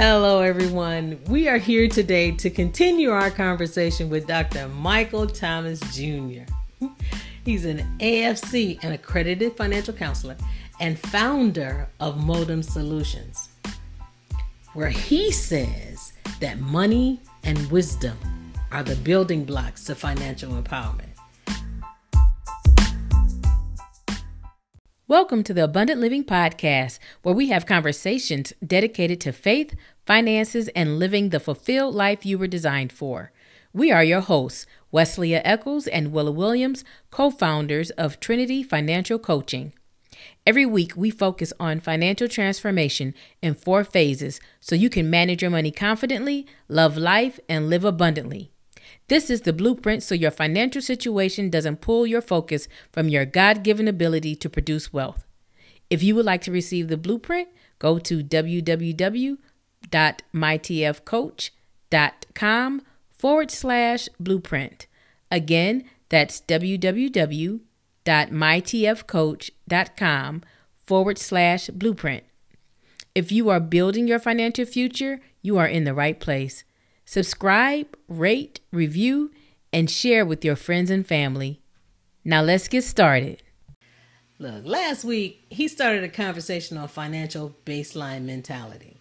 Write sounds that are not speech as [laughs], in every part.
Hello, everyone. We are here today to continue our conversation with Dr. Michael Thomas Jr. He's an AFC, an accredited financial counselor, and founder of Modom Solutions, where he says that money and wisdom are the building blocks to financial empowerment. Welcome to the Abundant Living Podcast, where we have conversations dedicated to faith, finances, and living the fulfilled life you were designed for. We are your hosts, Weslia Echols and Willa Williams, co founders of Trinity Financial Coaching. Every week, we focus on financial transformation in four phases so you can manage your money confidently, love life, and live abundantly. This is the blueprint so your financial situation doesn't pull your focus from your God given ability to produce wealth. If you would like to receive the blueprint, go to www.mytfcoach.com forward slash blueprint. Again, that's www.mytfcoach.com forward slash blueprint. If you are building your financial future, you are in the right place. Subscribe, rate, review, and share with your friends and family. Now let's get started. Look, last week he started a conversation on financial baseline mentality.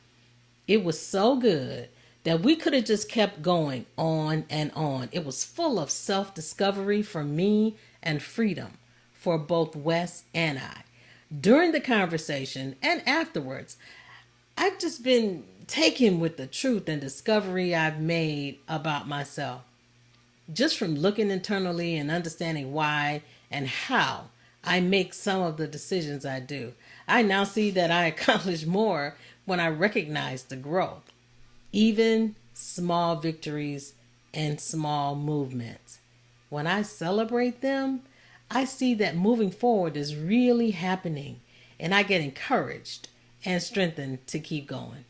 It was so good that we could have just kept going on and on. It was full of self discovery for me and freedom for both Wes and I. During the conversation and afterwards, I've just been taken with the truth and discovery I've made about myself. Just from looking internally and understanding why and how I make some of the decisions I do, I now see that I [laughs] accomplish more when I recognize the growth, even small victories and small movements. When I celebrate them, I see that moving forward is really happening and I get encouraged and strengthened to keep going.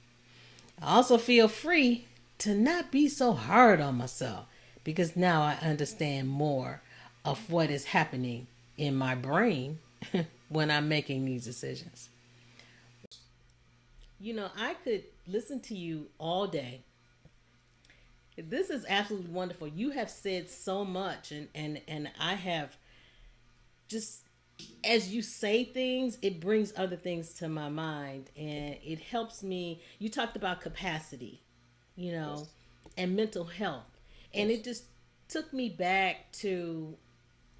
I also feel free to not be so hard on myself because now I understand more of what is happening in my brain [laughs] when I'm making these decisions. You know, I could listen to you all day. This is absolutely wonderful. You have said so much and and and I have just as you say things, it brings other things to my mind and it helps me. You talked about capacity, you know, yes. and mental health. And yes. it just took me back to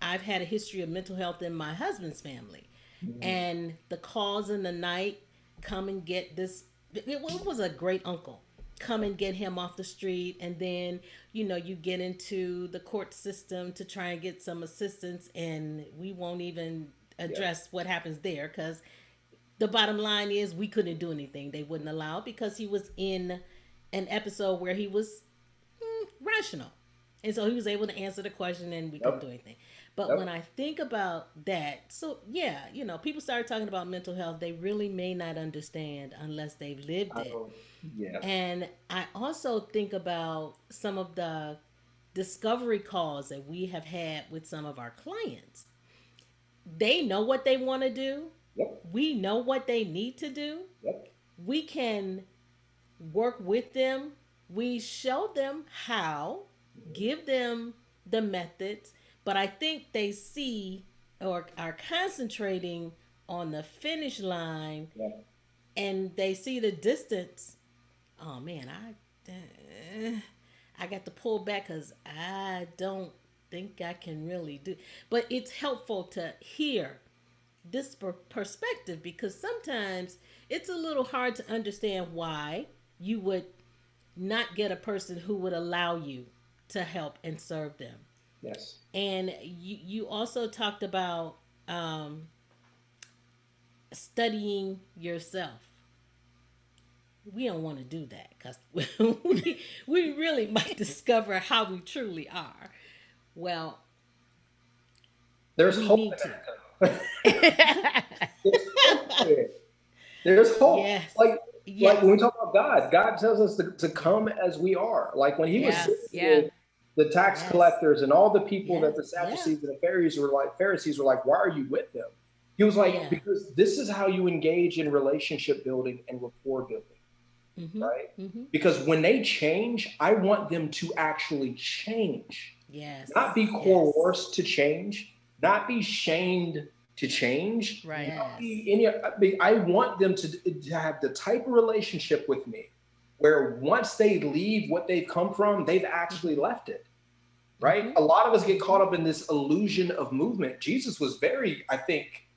I've had a history of mental health in my husband's family. Mm-hmm. And the calls in the night come and get this it was a great uncle come and get him off the street and then you know you get into the court system to try and get some assistance and we won't even address yeah. what happens there because the bottom line is we couldn't do anything they wouldn't allow because he was in an episode where he was mm, rational and so he was able to answer the question and we yep. couldn't do anything but yep. when I think about that, so yeah, you know, people start talking about mental health, they really may not understand unless they've lived it. Yeah. And I also think about some of the discovery calls that we have had with some of our clients. They know what they want to do. Yep. We know what they need to do. Yep. We can work with them. We show them how, mm-hmm. give them the methods but I think they see or are concentrating on the finish line yeah. and they see the distance. Oh man, I uh, I got to pull back because I don't think I can really do. But it's helpful to hear this per- perspective because sometimes it's a little hard to understand why you would not get a person who would allow you to help and serve them. Yes. And you, you also talked about um, studying yourself. We don't want to do that because [laughs] we, we really might [laughs] discover how we truly are. Well, there's [laughs] hope. there's hope. Yes. Like, yes. like when we talk about God, God tells us to, to come as we are. Like when He yes. was yeah the tax yes. collectors and all the people yes. that the Sadducees yeah. and the Pharisees were like Pharisees were like, why are you with them? He was like, yeah. because this is how you engage in relationship building and rapport building. mm-hmm. right? Mm-hmm. Because when they change, I want them to actually change. Yes. Not be coerced yes. to change, not be shamed to change. Right. Any, I want them to, to have the type of relationship with me where once they leave what they've come from, they've actually mm-hmm. left it. Right. Mm-hmm. A lot of us get caught up in this illusion of movement. Jesus was very, I think,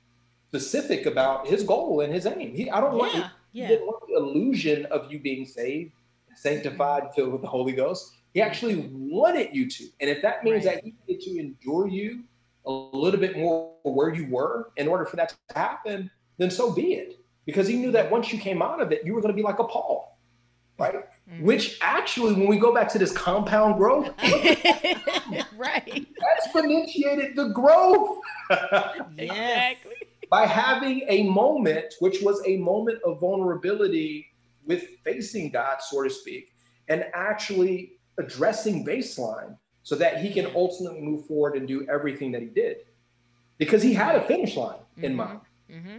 specific about his goal and his aim. He, I don't want, yeah, yeah. want the illusion of you being saved, sanctified, mm-hmm. filled with the Holy Ghost. He actually wanted you to. And if that means right. that he needed to endure you a little bit more where you were in order for that to happen, then so be it. Because he knew that once you came out of it, you were going to be like a Paul, right? Mm-hmm. Which actually, when we go back to this compound growth, [laughs] right, exponentiated the growth. [laughs] exactly. By having a moment, which was a moment of vulnerability with facing God, so to speak, and actually addressing baseline so that he can ultimately move forward and do everything that he did. Because he had a finish line mm-hmm. in mind. Mm-hmm.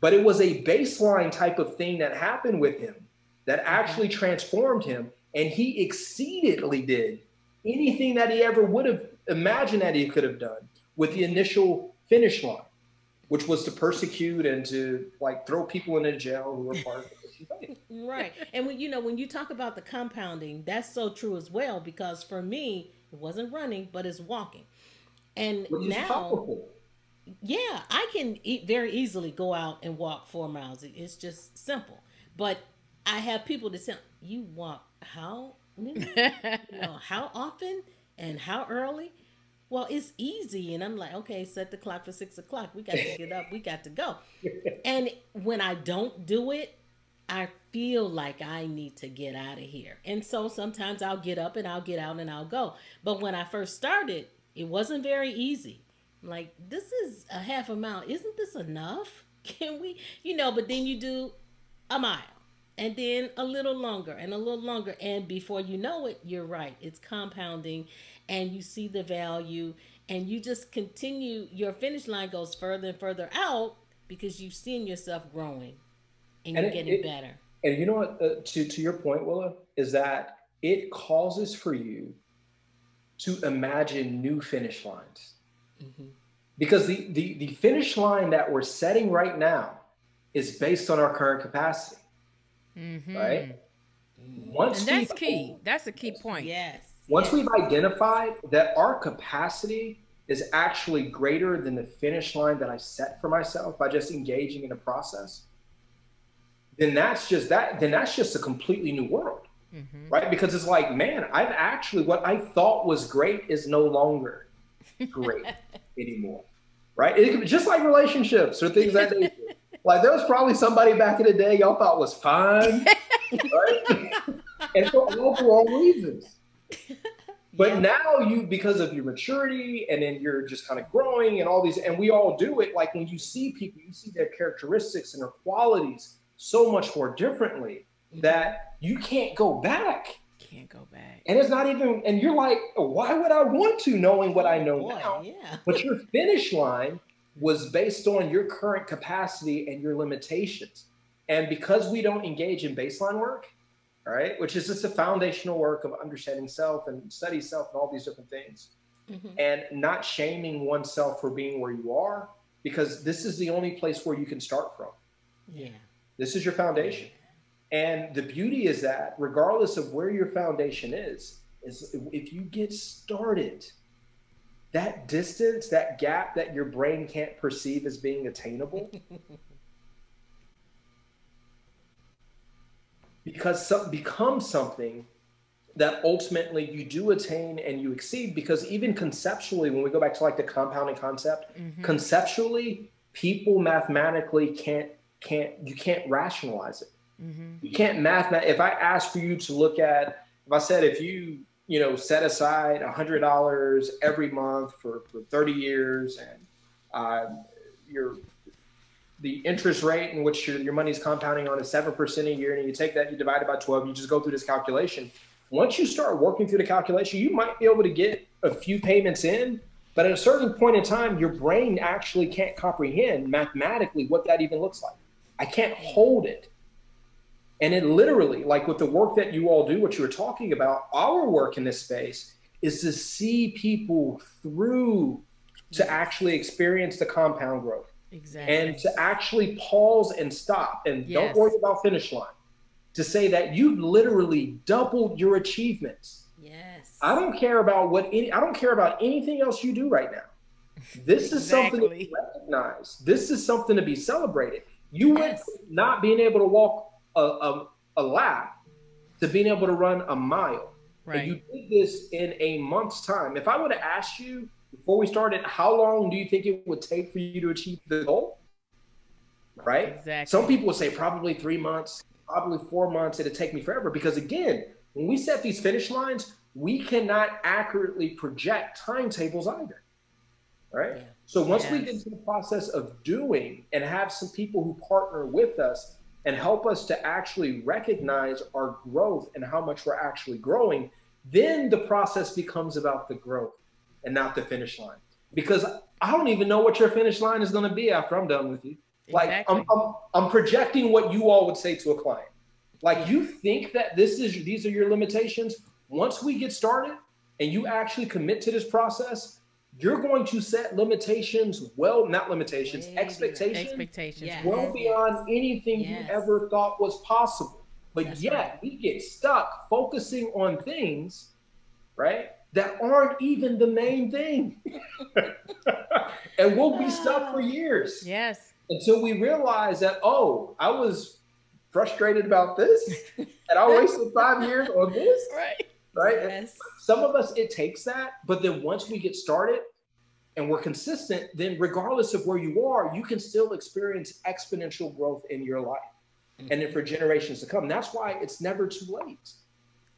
But it was a baseline type of thing that happened with him that actually transformed him. And he exceedingly did anything that he ever would have imagined that he could have done with the initial finish line, which was to persecute and to like throw people into jail who were part of [laughs] it right. And when you know when you talk about the compounding, that's so true as well because for me, it wasn't running, but it's walking. And now yeah, I can very easily go out and walk 4 miles. It's just simple. But I have people that say, "You walk how you know, [laughs] how often and how early?" Well, it's easy, and I'm like, okay, set the clock for six o'clock. We got to get up. We got to go. [laughs] and when I don't do it, I feel like I need to get out of here. And so sometimes I'll get up and I'll get out and I'll go. But when I first started, it wasn't very easy. Like, this is a half a mile. Isn't this enough? [laughs] Can we, you know, but then you do a mile and then a little longer and a little longer. And before you know it, you're right. It's compounding and you see the value and you just continue. Your finish line goes further and further out because you've seen yourself growing and, and you're getting it, better. And you know what? Uh, to to your point, Willa, is that it causes for you to imagine new finish lines. Mm-hmm. Because the, the the finish line that we're setting right now is based on our current capacity, mm-hmm. right? Once and that's key. That's a key point. Yes. Once yes. we've identified that our capacity is actually greater than the finish line that I set for myself by just engaging in a process, then that's just that then that's just a completely new world mm-hmm. right because it's like man i've actually what i thought was great is no longer [laughs] great anymore right it, just like relationships or things that they [laughs] like there was probably somebody back in the day y'all thought was fine [laughs] right and for all for all reasons but yeah. now you because of your maturity and then you're just kind of growing and all these and we all do it like when you see people you see their characteristics and their qualities so much more differently mm-hmm. that you can't go back. Can't go back. And it's not even, and you're like, why would I want to knowing what I oh, know Boy, now? Yeah. but your finish line was based on your current capacity and your limitations. And because we don't engage in baseline work, all right, which is just a foundational work of understanding self and study self and all these different things, mm-hmm. and not shaming oneself for being where you are, because this is the only place where you can start from. Yeah. This is your foundation. And the beauty is that regardless of where your foundation is, is if you get started, that distance, that gap that your brain can't perceive as being attainable, [laughs] because some, becomes something that ultimately you do attain and you exceed because even conceptually when we go back to like the compounding concept mm-hmm. conceptually people mathematically can't can't you can't rationalize it. Mm-hmm. You can't math. If I ask for you to look at, if I said if you you know set aside a hundred dollars every month for, for thirty years and uh, your the interest rate in which your, your money is compounding on is seven percent a year, and you take that, you divide it by twelve, you just go through this calculation. Once you start working through the calculation, you might be able to get a few payments in, but at a certain point in time, your brain actually can't comprehend mathematically what that even looks like. I can't hold it. And it literally, like with the work that you all do, what you were talking about, our work in this space is to see people through to actually experience the compound growth. Exactly. And to actually pause and stop and yes. don't worry about finish line. To say that you've literally doubled your achievements. Yes. I don't care about what any I don't care about anything else you do right now. This is something to be recognized. This is something to be celebrated. You yes. went not being able to walk a, a, a, lap to being able to run a mile. Right. And you did this in a month's time. If I would have asked you before we started, how long do you think it would take for you to achieve the goal? Right? Exactly. Some people would say probably three months, probably four months. It'd take me forever because, again, when we set these finish lines, we cannot accurately project timetables either. Right? Yeah. So once yes. we get into the process of doing and have some people who partner with us and help us to actually recognize our growth and how much we're actually growing, then the process becomes about the growth and not the finish line. Because I don't even know what your finish line is going to be after I'm done with you. Like exactly. I'm, I'm, I'm projecting what you all would say to a client. Like you think that this is these are your limitations. Once we get started and you actually commit to this process, you're going to set limitations well, not limitations, expectations, expectations yes. well beyond anything yes. you ever thought was possible. But That's yet right. we get stuck focusing on things, right? that aren't even the main thing. [laughs] and we'll be stuck for years. Yes. Until we realize that, oh, I was frustrated about this [laughs] and I wasted five years on this. Right. Right. Yes. Some of us, it takes that. But then once we get started and we're consistent, then regardless of where you are, you can still experience exponential growth in your life mm-hmm. and then for generations to come. That's why it's never too late.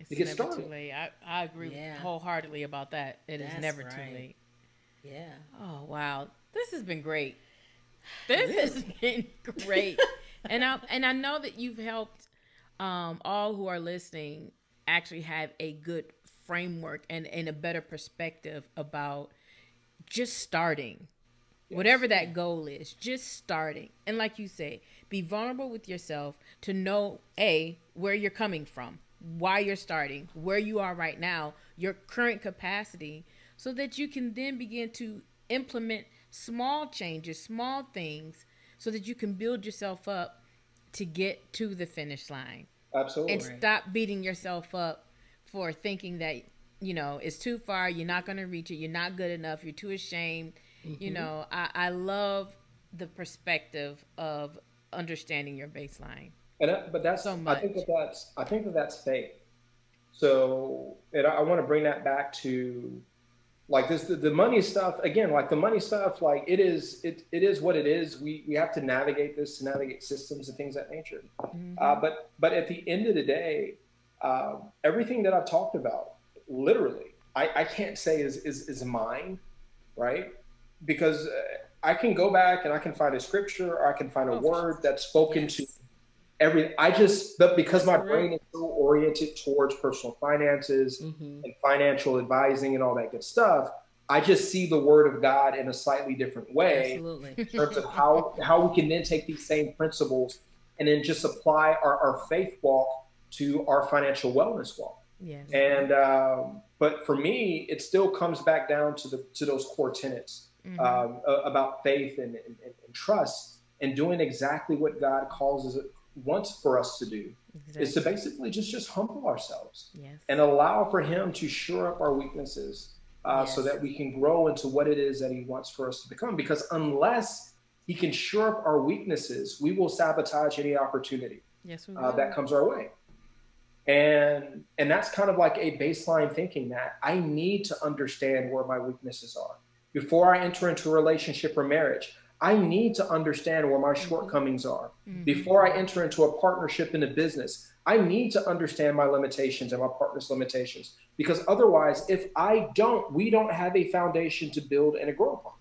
It's to get never started. too late. I, I agree yeah. wholeheartedly about that. It That's is never right. too late. Yeah. Oh wow, this has been great. This has [laughs] been great, and I and I know that you've helped um, all who are listening actually have a good framework and, and a better perspective about just starting yes. whatever that goal is just starting and like you say be vulnerable with yourself to know a where you're coming from why you're starting, where you are right now, your current capacity, so that you can then begin to implement small changes, small things, so that you can build yourself up to get to the finish line. Absolutely. And stop beating yourself up for thinking that, you know, it's too far, you're not going to reach it, you're not good enough, you're too ashamed. Mm-hmm. You know, I, I love the perspective of understanding your baseline. And uh, but that's so much. I think that that's I think that that's faith. So and I, I want to bring that back to like this the, the, money stuff again like the money stuff like it is it, it is what it is we we have to navigate this to navigate systems and things that nature mm-hmm. uh, but but at the end of the day uh, everything that i've talked about literally i, I can't say is, is is mine right because uh, i can go back and i can find a scripture or i can find a oh, word that's spoken yes. to every I just but because my brain is so oriented towards personal finances mm-hmm. and financial advising and all that good stuff, I just see the word of God in a slightly different way Absolutely. in terms of how how we can then take these same principles and then just apply our, our faith walk to our financial wellness walk. Yes. And um, but for me, it still comes back down to the to those core tenets mm-hmm. um, about faith and, and, and, trust and doing exactly what God calls us wants for us to do exactly. is to basically just just humble ourselves yes. and allow for him to shore up our weaknesses uh, yes. so that we can grow into what it is that he wants for us to become because unless he can shore up our weaknesses we will sabotage any opportunity yes, uh, that comes our way and and that's kind of like a baseline thinking that i need to understand where my weaknesses are before i enter into a relationship or marriage I need to understand where my mm-hmm. shortcomings are. Mm-hmm. Before I enter into a partnership in a business, I need to understand my limitations and my partner's limitations. Because otherwise, if I don't, we don't have a foundation to build and to grow upon.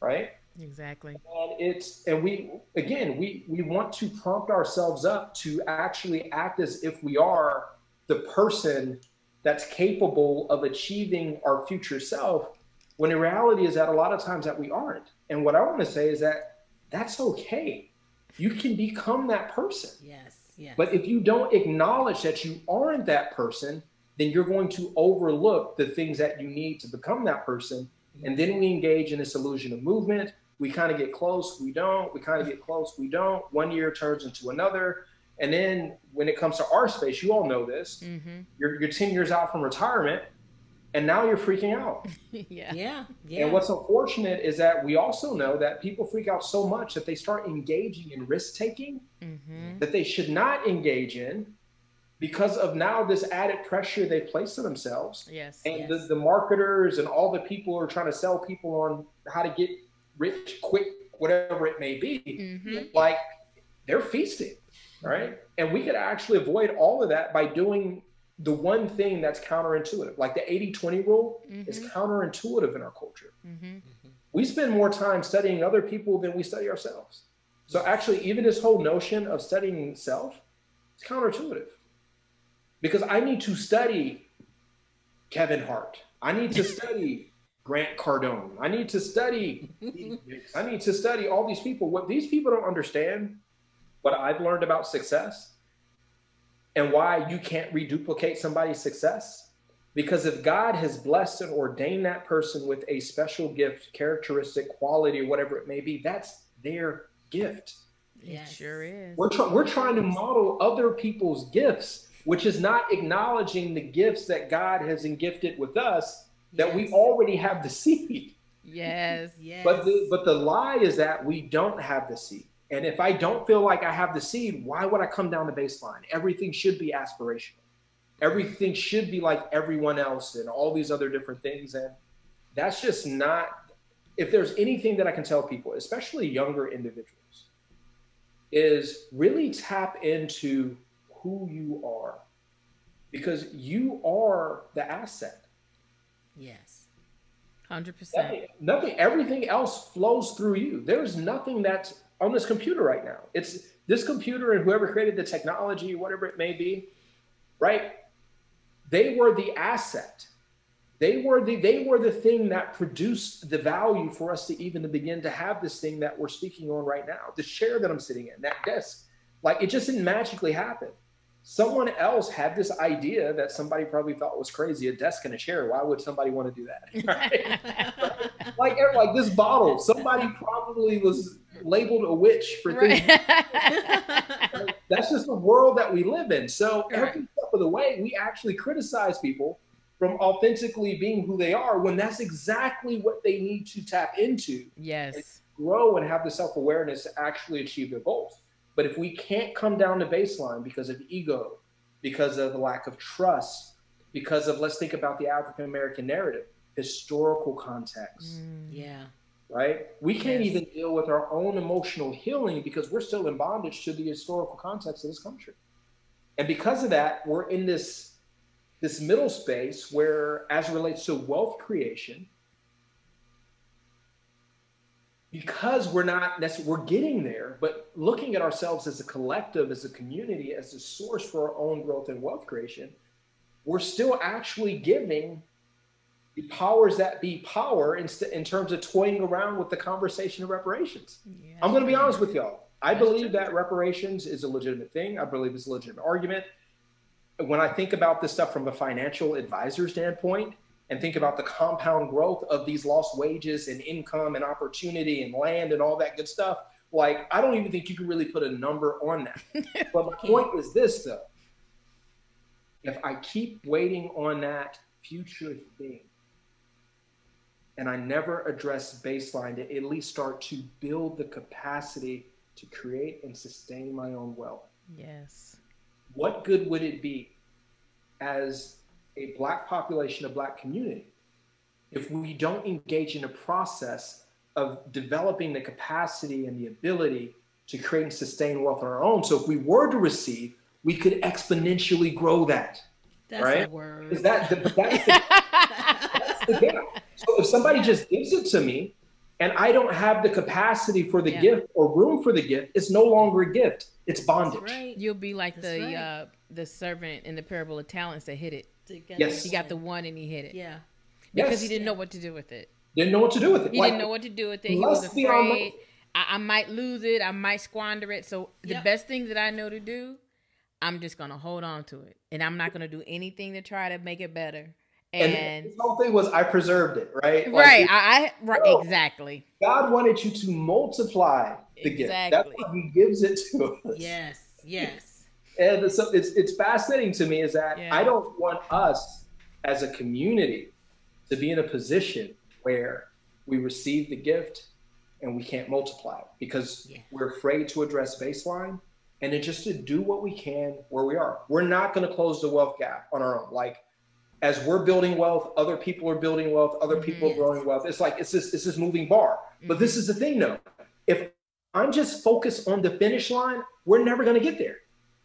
Right? Exactly. And it's and we again we we want to prompt ourselves up to actually act as if we are the person that's capable of achieving our future self when the reality is that a lot of times that we aren't. And what I want to say is that that's okay. You can become that person. Yes. yes. But if you don't acknowledge that you aren't that person, then you're going to overlook the things that you need to become that person. And then we engage in this illusion of movement. We kind of get close, we don't. We kind of get close, we don't. One year turns into another. And then when it comes to our space, you all know this. Mm-hmm. You're, you're 10 years out from retirement and now you're freaking out. [laughs] yeah. Yeah. Yeah. And what's unfortunate is that we also know that people freak out so much that they start engaging in risk taking mm-hmm. that they should not engage in because of now this added pressure they've placed on themselves. Yes. And yes. The, the marketers and all the people are trying to sell people on how to get rich quick, whatever it may be. Mm-hmm. Like they're feasting, right? And we could actually avoid all of that by doing the one thing that's counterintuitive, like the 80 20 rule, mm-hmm. is counterintuitive in our culture. Mm-hmm. We spend more time studying other people than we study ourselves. So, actually, even this whole notion of studying self is counterintuitive because I need to study Kevin Hart. I need to study Grant Cardone. I need to study. [laughs] I need to study all these people. What these people don't understand, what I've learned about success, and why you can't reduplicate somebody's success? Because if God has blessed and ordained that person with a special gift, characteristic, quality, or whatever it may be, that's their gift. Yes. It sure is. We're, try- we're trying to model other people's gifts, which is not acknowledging the gifts that God has gifted with us that yes. we already have the seed. Yes. [laughs] yes. But the but the lie is that we don't have the seed. And if I don't feel like I have the seed, why would I come down the baseline? Everything should be aspirational. Everything should be like everyone else and all these other different things. And that's just not, if there's anything that I can tell people, especially younger individuals, is really tap into who you are because you are the asset. Yes. 100%. Nothing, nothing, everything else flows through you. There's nothing that's on this computer right now. It's this computer and whoever created the technology, whatever it may be, right? They were the asset. They were the they were the thing that produced the value for us to even to begin to have this thing that we're speaking on right now. The chair that I'm sitting in, that desk, like it just didn't magically happen. Someone else had this idea that somebody probably thought was crazy, a desk and a chair. Why would somebody want to do that? [laughs] Right? [laughs] like like this bottle, somebody probably was labeled a witch for right. things. [laughs] That's just the world that we live in. So right. every step of the way, we actually criticize people from authentically being who they are when that's exactly what they need to tap into. Yes. grow and have the self awareness to actually achieve their goals. But if we can't come down to baseline because of ego, because of the lack of trust, because of let's think about the African American narrative, historical context. Mm, yeah right? We can't yes. even deal with our own emotional healing because we're still in bondage to the historical context of this country. And because of that, we're in this this middle space where as it relates to wealth creation because we're not necessarily we're getting there but looking at ourselves as a collective as a community as a source for our own growth and wealth creation we're still actually giving the powers that be power in, in terms of toying around with the conversation of reparations. Yeah. I'm going to be honest with y'all. I believe that reparations is a legitimate thing. I believe it's a legitimate argument. When I think about this stuff from a financial advisor standpoint and think about the compound growth of these lost wages and income and opportunity and land and all that good stuff, like I don't even think you can really put a number on that. [laughs] but my point is this though. If I keep waiting on that future thing, and I never address baseline to at least start to build the capacity to create and sustain my own wealth. Yes. What good would it be as a black population, a black community, if we don't engage in a process of developing the capacity and the ability to create and sustain wealth on our own? So if we were to receive, we could exponentially grow that. That's right? Is that the, that's the, [laughs] that's the gap. So if somebody yeah. just gives it to me and I don't have the capacity for the yeah. gift or room for the gift, it's no longer a gift. It's bondage. Right. You'll be like That's the right. uh, the servant in the parable of talents that hit it. Yes. He got the one and he hit it. Yeah. Because yes. he didn't know what to do with it. Didn't know what to do with it. He like, didn't know what to do with it. He was afraid. I, I, might lose it. I might squander it. So the yep. best thing that I know to do I'm just gonna hold on to it, and I'm not gonna do anything to try to make it better. And, and the whole thing was I preserved it, right? Right. Like, I, I right, no, exactly. God wanted you to multiply the exactly. gift. That's why He gives it to us. Yes. Yes. And so it's it's fascinating to me is that yeah. I don't want us as a community to be in a position where we receive the gift and we can't multiply it because yeah. we're afraid to address baseline and then just to do what we can where we are. We're not going to close the wealth gap on our own. Like as we're building wealth, other people are building wealth, other mm-hmm. people are growing wealth. It's like it's this it's this moving bar. Mm-hmm. But this mm-hmm. is the thing though. If I'm just focused on the finish line, we're never going to get there.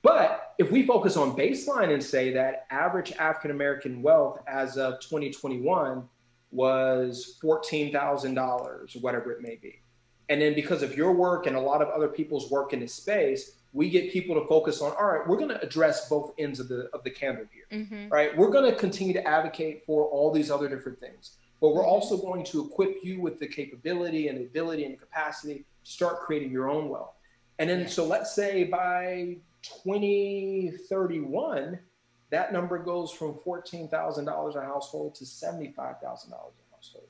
But if we focus on baseline and say that average African American wealth as of 2021 was $14,000, whatever it may be. And then because of your work and a lot of other people's work in this space, we get people to focus on all right we're going to address both ends of the of the candle here mm-hmm. right we're going to continue to advocate for all these other different things but we're mm-hmm. also going to equip you with the capability and ability and capacity to start creating your own wealth and then yes. so let's say by 2031 that number goes from $14000 a household to $75000 a household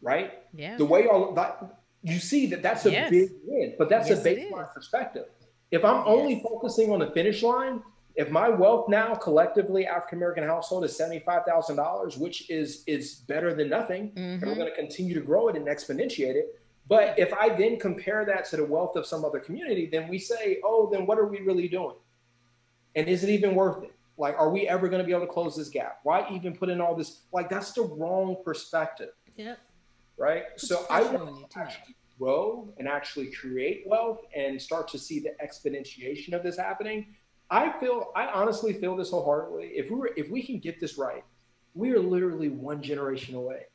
right yeah the way all that you see that that's a yes. big win, but that's yes, a baseline perspective. If I'm yes. only focusing on the finish line, if my wealth now collectively African American household is seventy five thousand dollars, which is is better than nothing, mm-hmm. and we're going to continue to grow it and exponentiate it. But if I then compare that to the wealth of some other community, then we say, oh, then what are we really doing? And is it even worth it? Like, are we ever going to be able to close this gap? Why even put in all this? Like, that's the wrong perspective. Yep right? so I want to actually grow and actually create wealth and start to see the exponentiation of this happening. I feel, I honestly feel this wholeheartedly. If we were, if we can get this right, we are literally one generation away.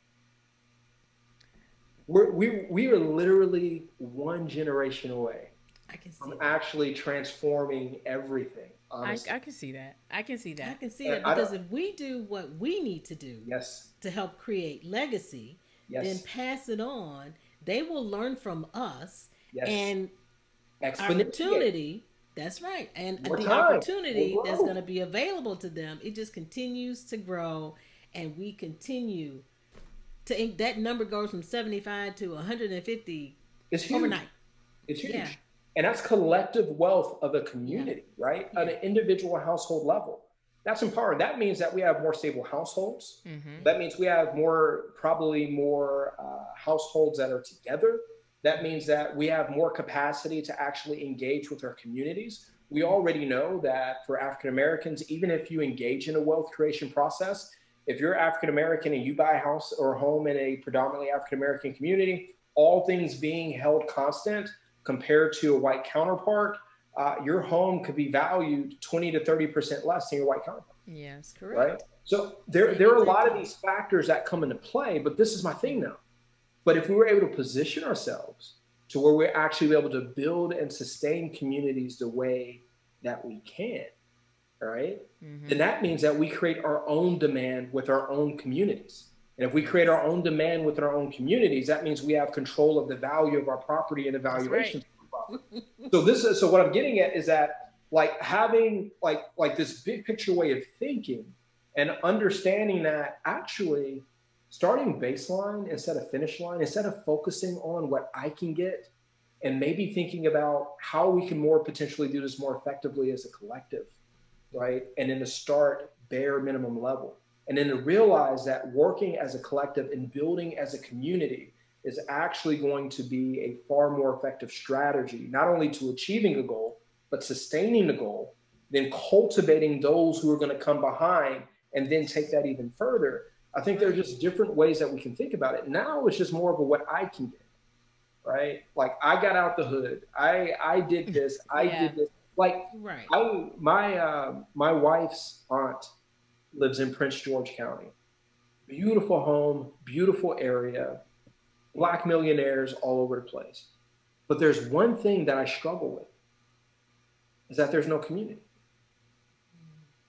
We're, we we are literally one generation away. I can see from that. actually transforming everything. I, I, can see that. I can see that. I can see that because if we do what we need to do, yes, to help create legacy, yes. then pass it on. They will learn from us yes. and opportunity. That's right. And More the time. opportunity that's going to be available to them, it just continues to grow and we continue to that number goes from 75 to 150 it's huge. overnight. It's huge. Yeah. And that's collective wealth of a community, yeah. right? Yeah. At an individual household level. That's empowering. That means that we have more stable households. Mm-hmm. That means we have more, probably more uh, households that are together. That means that we have more capacity to actually engage with our communities. We already know that for African Americans, even if you engage in a wealth creation process, if you're African American and you buy a house or a home in a predominantly African American community, all things being held constant compared to a white counterpart, uh, your home could be valued 20 to 30% less than your white counterpart. Yes, correct. Right. So there, there are a lot of these factors that come into play, but this is my thing now. But if we were able to position ourselves to where we're actually able to build and sustain communities the way that we can, right? Mm-hmm. Then that means that we create our own demand with our own communities. And if we create our own demand with our own communities, that means we have control of the value of our property and the valuations [laughs] so this is so what I'm getting at is that like having like like this big picture way of thinking and understanding that actually starting baseline instead of finish line instead of focusing on what I can get and maybe thinking about how we can more potentially do this more effectively as a collective right? And then to start bare minimum level. And then to realize that working as a collective and building as a community is actually going to be a far more effective strategy, not only to achieving a goal, but sustaining the goal, then cultivating those who are going to come behind and then take that even further. I think there are just different ways that we can think about it. Now it's just more of a what I can get, right? Like I got out the hood. I I did [laughs] this. I yeah. did this. Like right. I my uh, my wife's aunt lives in Prince George County. Beautiful home, beautiful area, black millionaires all over the place. But there's one thing that I struggle with is that there's no community.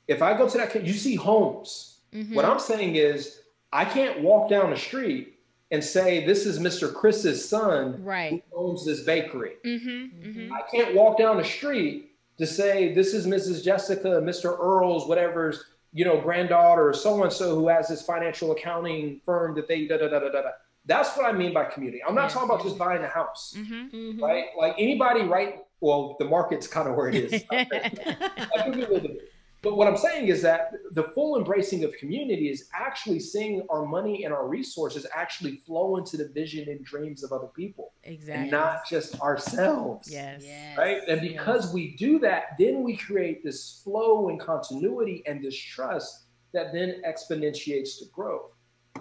If I go to that, you see homes. Mm-hmm. What I'm saying is, I can't walk down the street and say this is Mr. Chris's son right. who owns this bakery. Mm-hmm, mm-hmm. I can't walk down the street to say this is Mrs. Jessica, Mr. Earl's, whatever's, you know, granddaughter, or so and so who has this financial accounting firm that they da da da da da. That's what I mean by community. I'm not yes. talking about just buying a house, mm-hmm. mm-hmm. right? Like anybody, right? Well, the market's kind of where it is. [laughs] But what I'm saying is that the full embracing of community is actually seeing our money and our resources actually flow into the vision and dreams of other people. Exactly. And not just ourselves. Yes. yes. Right. And because yes. we do that, then we create this flow and continuity and this trust that then exponentiates the growth.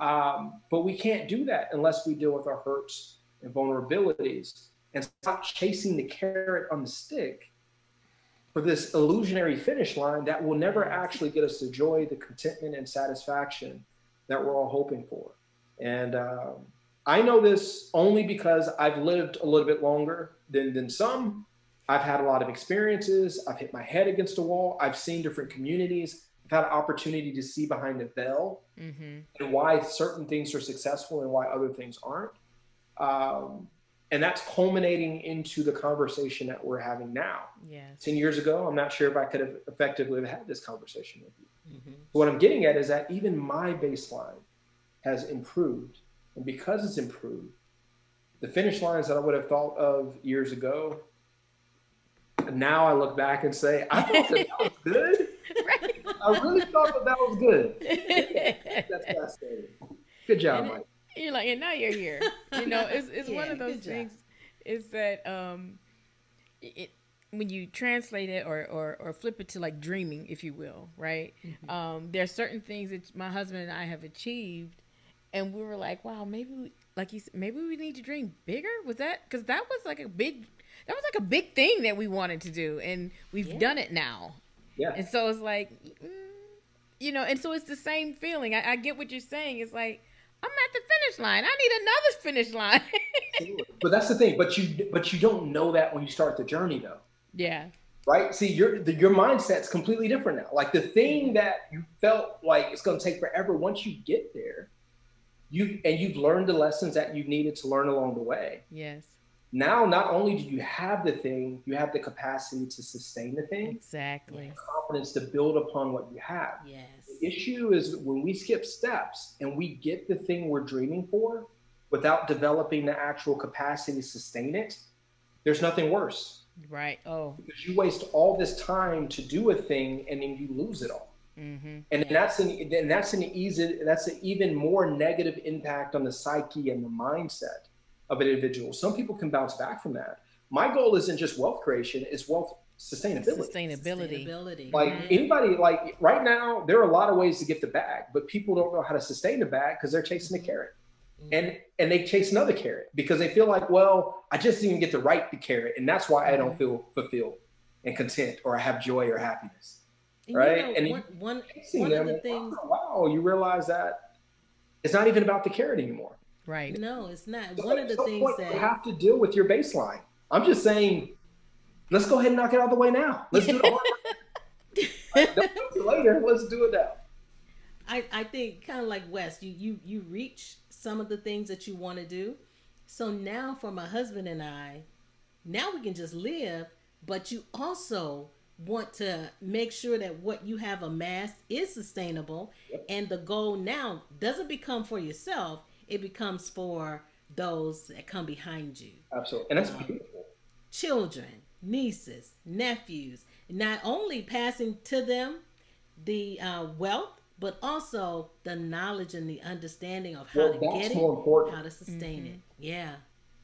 Um, but we can't do that unless we deal with our hurts and vulnerabilities and stop chasing the carrot on the stick for this illusionary finish line that will never actually get us the joy, the contentment, and satisfaction that we're all hoping for. And um, I know this only because I've lived a little bit longer than, than some. I've had a lot of experiences. I've hit my head against a wall. I've seen different communities. I've had an opportunity to see behind the veil mm-hmm. and why certain things are successful and why other things aren't. Um, and that's culminating into the conversation that we're having now. Yes. 10 years ago, I'm not sure if I could have effectively had this conversation with you. Mm-hmm. What I'm getting at is that even my baseline has improved. And because it's improved, the finish lines that I would have thought of years ago, now I look back and say, I thought that, that was [laughs] good. Right. I really thought that that was good. [laughs] That's fascinating. Good job, Mike you're like, and now you're here. You know, it's it's [laughs] yeah, one of those things. Is that um, it when you translate it or, or or flip it to like dreaming, if you will, right? Mm-hmm. Um, there are certain things that my husband and I have achieved, and we were like, wow, maybe we, like you said, maybe we need to dream bigger. Was that because that was like a big that was like a big thing that we wanted to do, and we've yeah. done it now. Yeah. And so it's like, mm, you know, and so it's the same feeling. I, I get what you're saying. It's like I'm at the finish line. I need another [laughs] finish line. but that's the thing. But you but you don't know that when you start the journey though. Yeah. Right. See, your the, your mindset's completely different now. Like the thing that you felt like it's going to take forever. Once you get there, you and you've learned the lessons that you needed to learn along the way. Yes now not only do you have the thing, you have the capacity to sustain the thing. Exactly. Confidence to build upon what you have. Yes. The issue is when we skip steps and we get the thing we're dreaming for without developing the actual capacity to sustain it, there's nothing worse. Right. Oh. Because you waste all this time to do a thing and then you lose it all. Mm-hmm. And yeah. that's an and that's an easy that's an even more negative impact on the psyche and the mindset of an individual. Some people can bounce back from that. My goal isn't just wealth creation; it's wealth sustainability. Sustainability. sustainability. Like mm-hmm. anybody, like right now, there are a lot of ways to get the bag, but people don't know how to sustain the bag because they're chasing the carrot. Mm-hmm. And and they chase another carrot because they feel like, well, I just didn't get to write the carrot, and that's why I don't mm-hmm. feel fulfilled and content, or I have joy or happiness. And right? You know, and one, one, one of the things. wow, you realize that it's not even about the carrot anymore. Right. No, it's not. So One of the things that you have to deal with your baseline. I'm just saying, let's go ahead and knock it out of the way now. Let's [laughs] do it later. Let's do it now. I, I think kind of like Wes, you you you reach some of the things that you want to do. So now for my husband and I, now we can just live, but you also want to make sure that what you have amassed is sustainable yep. and the goal now doesn't become for yourself it becomes for those that come behind you. Absolutely. And that's um, beautiful. Children, nieces, nephews, not only passing to them the uh, wealth, but also the knowledge and the understanding of how well, to get it, important. how to sustain mm-hmm. it. Yeah.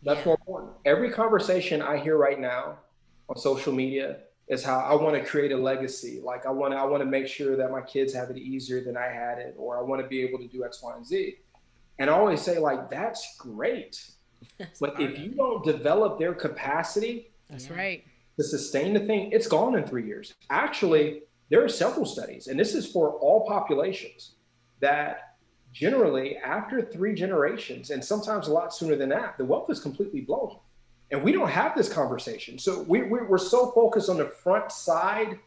That's yeah. more important. Every conversation I hear right now on social media is how I want to create a legacy. Like I want to, I want to make sure that my kids have it easier than I had it, or I want to be able to do X, Y, and Z. And I always say, like, that's great. That's but if you don't develop their capacity, that's right, to sustain the thing, it's gone in three years. Actually, there are several studies, and this is for all populations, that generally after three generations, and sometimes a lot sooner than that, the wealth is completely blown. And we don't have this conversation. So we, we, we're so focused on the front side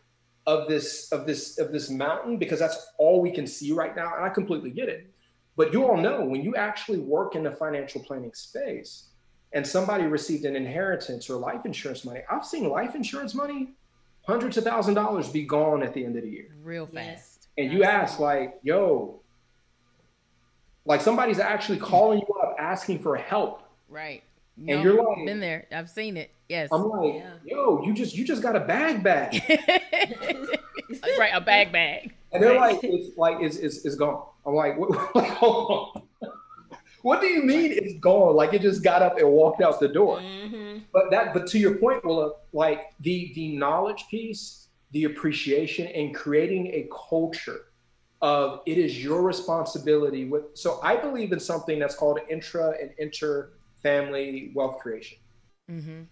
of this of this of this mountain because that's all we can see right now. And I completely get it. But you all know when you actually work in the financial planning space and somebody received an inheritance or life insurance money, I've seen life insurance money hundreds of thousand dollars be gone at the end of the year. Real fast. And you ask, like, yo, like somebody's actually calling you up asking for help. Right. No, and you're like, been there. I've seen it. Yes. I'm like, yeah. yo, you just you just got a bag bag. [laughs] right, a bag bag. And they're right. like, it's like it's, it's, it's gone. I'm like, what, like, hold on. what do you mean it's gone? Like it just got up and walked out the door. Mm-hmm. But that, but to your point, well, like the the knowledge piece, the appreciation, and creating a culture of it is your responsibility. With so I believe in something that's called intra and inter family wealth creation. Mm-hmm.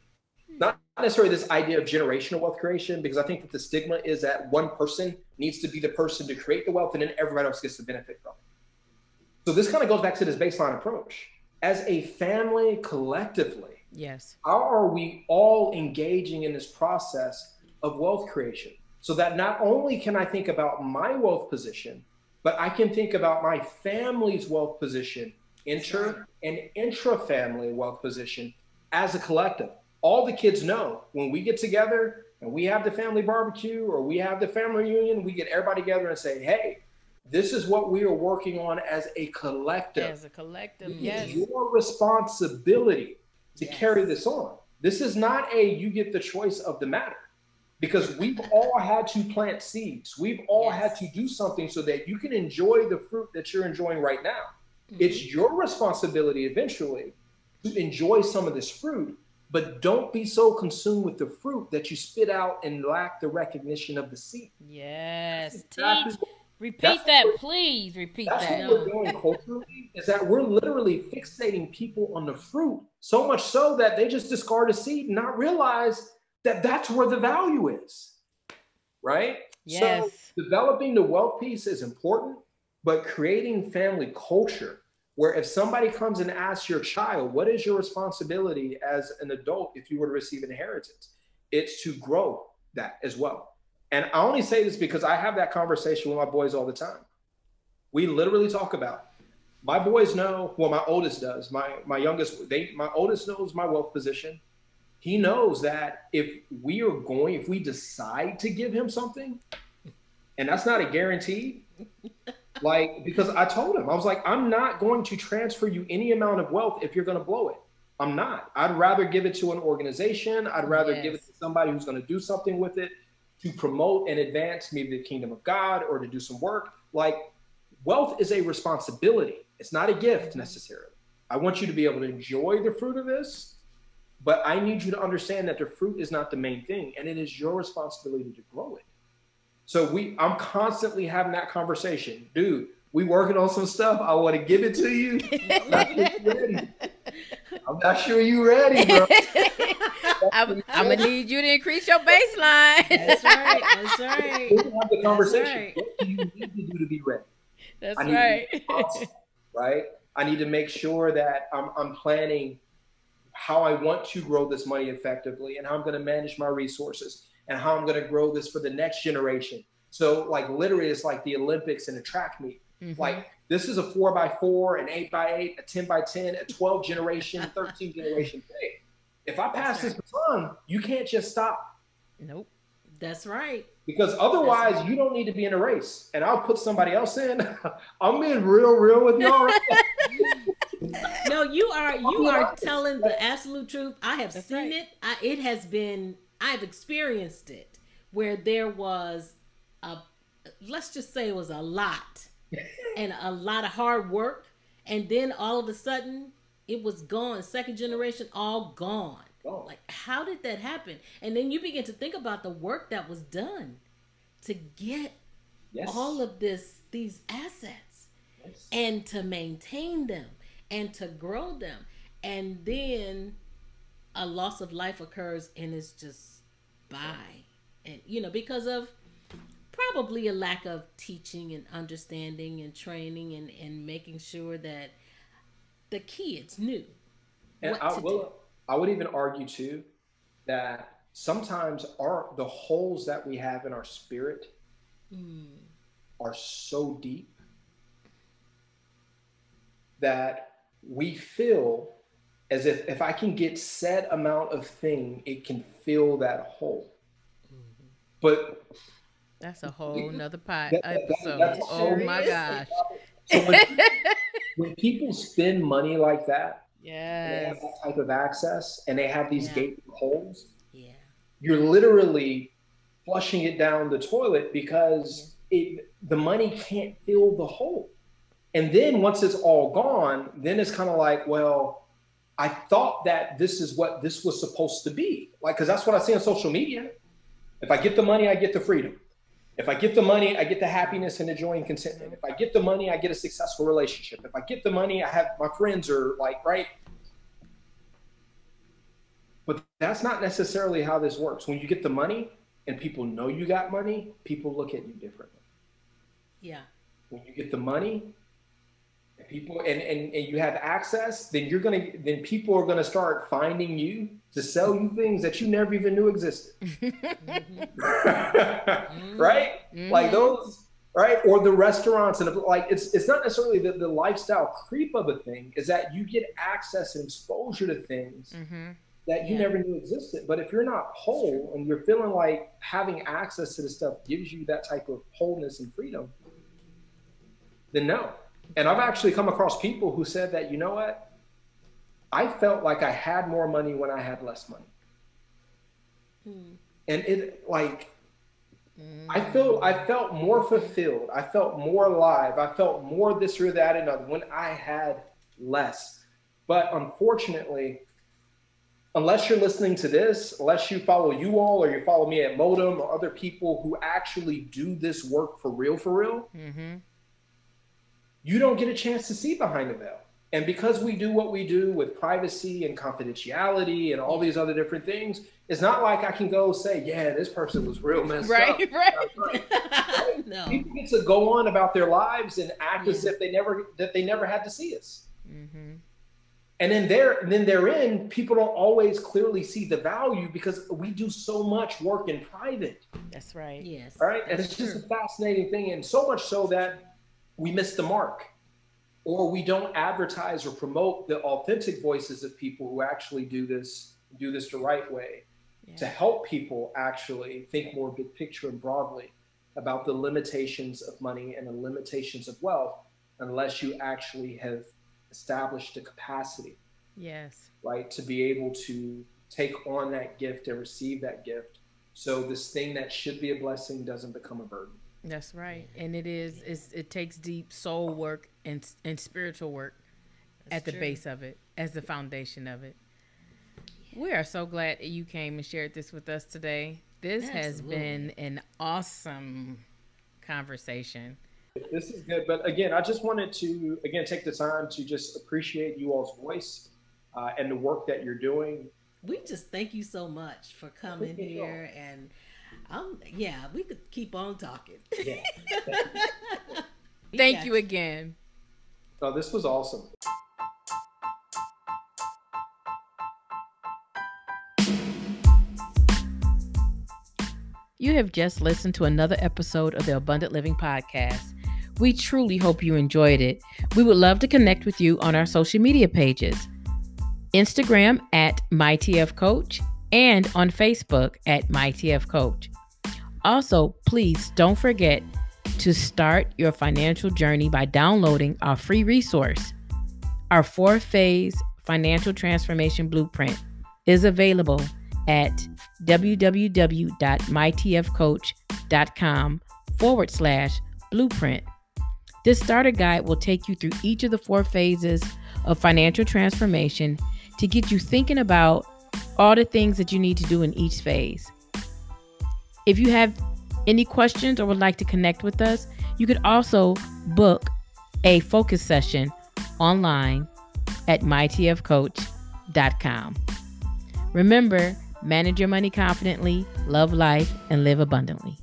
Not necessarily this idea of generational wealth creation, because I think that the stigma is that one person needs to be the person to create the wealth and then everybody else gets to benefit from it. So this kind of goes back to this baseline approach. As a family collectively, yes, how are we all engaging in this process of wealth creation? So that not only can I think about my wealth position, but I can think about my family's wealth position inter and intra-family wealth position as a collective. All the kids know when we get together and we have the family barbecue or we have the family reunion, we get everybody together and say, hey, this is what we are working on as a collective. As a collective, it yes. your responsibility to yes. carry this on. This is not a you get the choice of the matter because we've all had to plant seeds. We've all yes. had to do something so that you can enjoy the fruit that you're enjoying right now. Mm-hmm. It's your responsibility eventually to enjoy some of this fruit, but don't be so consumed with the fruit that you spit out and lack the recognition of the seed. Yes. Exactly Teach. Repeat that, what, please. Repeat that's that. That's what we're doing culturally is that we're literally fixating people on the fruit so much so that they just discard a seed and not realize that that's where the value is. Right? Yes. So developing the wealth piece is important, but creating family culture where if somebody comes and asks your child, what is your responsibility as an adult if you were to receive inheritance? It's to grow that as well. And I only say this because I have that conversation with my boys all the time. We literally talk about my boys know, well, my oldest does. My my youngest, they my oldest knows my wealth position. He knows that if we are going, if we decide to give him something, and that's not a guarantee, like, because I told him, I was like, I'm not going to transfer you any amount of wealth if you're going to blow it. I'm not. I'd rather give it to an organization. I'd rather yes. give it to somebody who's going to do something with it to promote and advance maybe the kingdom of God or to do some work. Like, wealth is a responsibility, it's not a gift mm-hmm. necessarily. I want you to be able to enjoy the fruit of this, but I need you to understand that the fruit is not the main thing, and it is your responsibility to grow it. So we, I'm constantly having that conversation, dude. We working on some stuff. I want to give it to you. I'm not sure you ready. I'm not sure you ready, bro. [laughs] I'm, I'm, gonna need you to increase your baseline. That's right. That's right. We have the conversation. Right. What do you need to do to be ready? That's right. right. I need to make sure that I'm, I'm planning how I want to grow this money effectively and how I'm going to manage my resources and how I'm going to grow this for the next generation. So, like, literally, it's like the Olympics and a track meet. Mm-hmm. Like, this is a four by four, an eight by eight, a 10 by 10, a 12 generation, [laughs] 13 generation thing. If I pass this baton, you can't just stop. Nope. That's right. Because otherwise, right. you don't need to be in a race. And I'll put somebody else in. [laughs] I'm being real, real with y'all. [laughs] No, you are you are telling the absolute truth. I have That's seen right. it. I, it has been I've experienced it where there was a let's just say it was a lot [laughs] and a lot of hard work and then all of a sudden it was gone second generation all gone oh. like how did that happen and then you begin to think about the work that was done to get yes. all of this these assets yes. and to maintain them and to grow them and then a loss of life occurs and it's just by and you know because of probably a lack of teaching and understanding and training and, and making sure that the kids knew and I will do. I would even argue too that sometimes our the holes that we have in our spirit mm. are so deep that we feel as if if I can get set amount of thing, it can fill that hole. Mm-hmm. But that's a whole nother pot that, episode. That, oh my gosh. So when, [laughs] when, people spend money like that, yeah, that type of access, and they have these yeah. gate holes, yeah, you're literally flushing it down the toilet because it the money can't fill the hole. And then once it's all gone, then it's kind of like, well, I thought that this is what this was supposed to be. Like, because that's what I see on social media. If I get the money, I get the freedom. If I get the money, I get the happiness and the joy and contentment. If I get the money, I get a successful relationship. If I get the money, I have my friends are like, right? But that's not necessarily how this works. When you get the money and people know you got money, people look at you differently. Yeah. When you get the money people and, and, and you have access, then you're gonna then people are gonna start finding you to sell you things that you never even knew existed. mm-hmm. [laughs] [laughs] right? Mm-hmm. Like those, right? Or the restaurants and like it's it's not necessarily the, the lifestyle creep of a thing, is that you get access and exposure to things mm-hmm. that you yeah. never knew existed. But if you're not whole and you're feeling like having access to the stuff gives you that type of wholeness and freedom, then no and I've actually come across people who said that, you know what? I felt like I had more money when I had less money. Hmm. And it like I feel I felt more fulfilled. I felt more alive. I felt more this or that and other when I had less. But unfortunately, unless you're listening to this, unless you follow you all or you follow me at Modom or other people who actually do this work for real, for real, mm-hmm you don't get a chance to see behind the veil. And because we do what we do with privacy and confidentiality and all these other different things, it's not like I can go say, yeah, this person was real [laughs] messed right, up. Right, right. [laughs] no. People get to go on about their lives and act yeah. as if they never that they never had to see us. Mm-hmm. And then there, then therein, people don't always clearly see the value because we do so much work in private. That's right. Yes. Right. And it's true. just a fascinating thing, and so much so that we miss the mark. Or we don't advertise or promote the authentic voices of people who actually do this do this the right way yeah. to help people actually think more big picture and broadly about the limitations of money and the limitations of wealth unless you actually have established a capacity yes. right to be able to take on that gift and receive that gift. So this thing that should be a blessing doesn't become a burden that's right, and it is. It's, it takes deep soul work and and spiritual work That's at the true. base of it, as the foundation of it. We are so glad that you came and shared this with us today. This Absolutely. has been an awesome conversation. This is good, but again, I just wanted to again take the time to just appreciate you all's voice uh, and the work that you're doing. We just thank you so much for coming here and um, yeah, we could keep on talking. Yeah. [laughs] Thank you again. Oh, this was awesome. You have just listened to another episode of the Abundant Living Podcast. We truly hope you enjoyed it. We would love to connect with you on our social media pages Instagram at MyTFCoach and on Facebook at MyTFCoach. Also, please don't forget to start your financial journey by downloading our free resource. Our four phase financial transformation blueprint is available at www.mytfcoach.com forward slash blueprint. This starter guide will take you through each of the four phases of financial transformation to get you thinking about all the things that you need to do in each phase. If you have any questions or would like to connect with us, you could also book a focus session online at mytfcoach.com. Remember, manage your money confidently, love life, and live abundantly.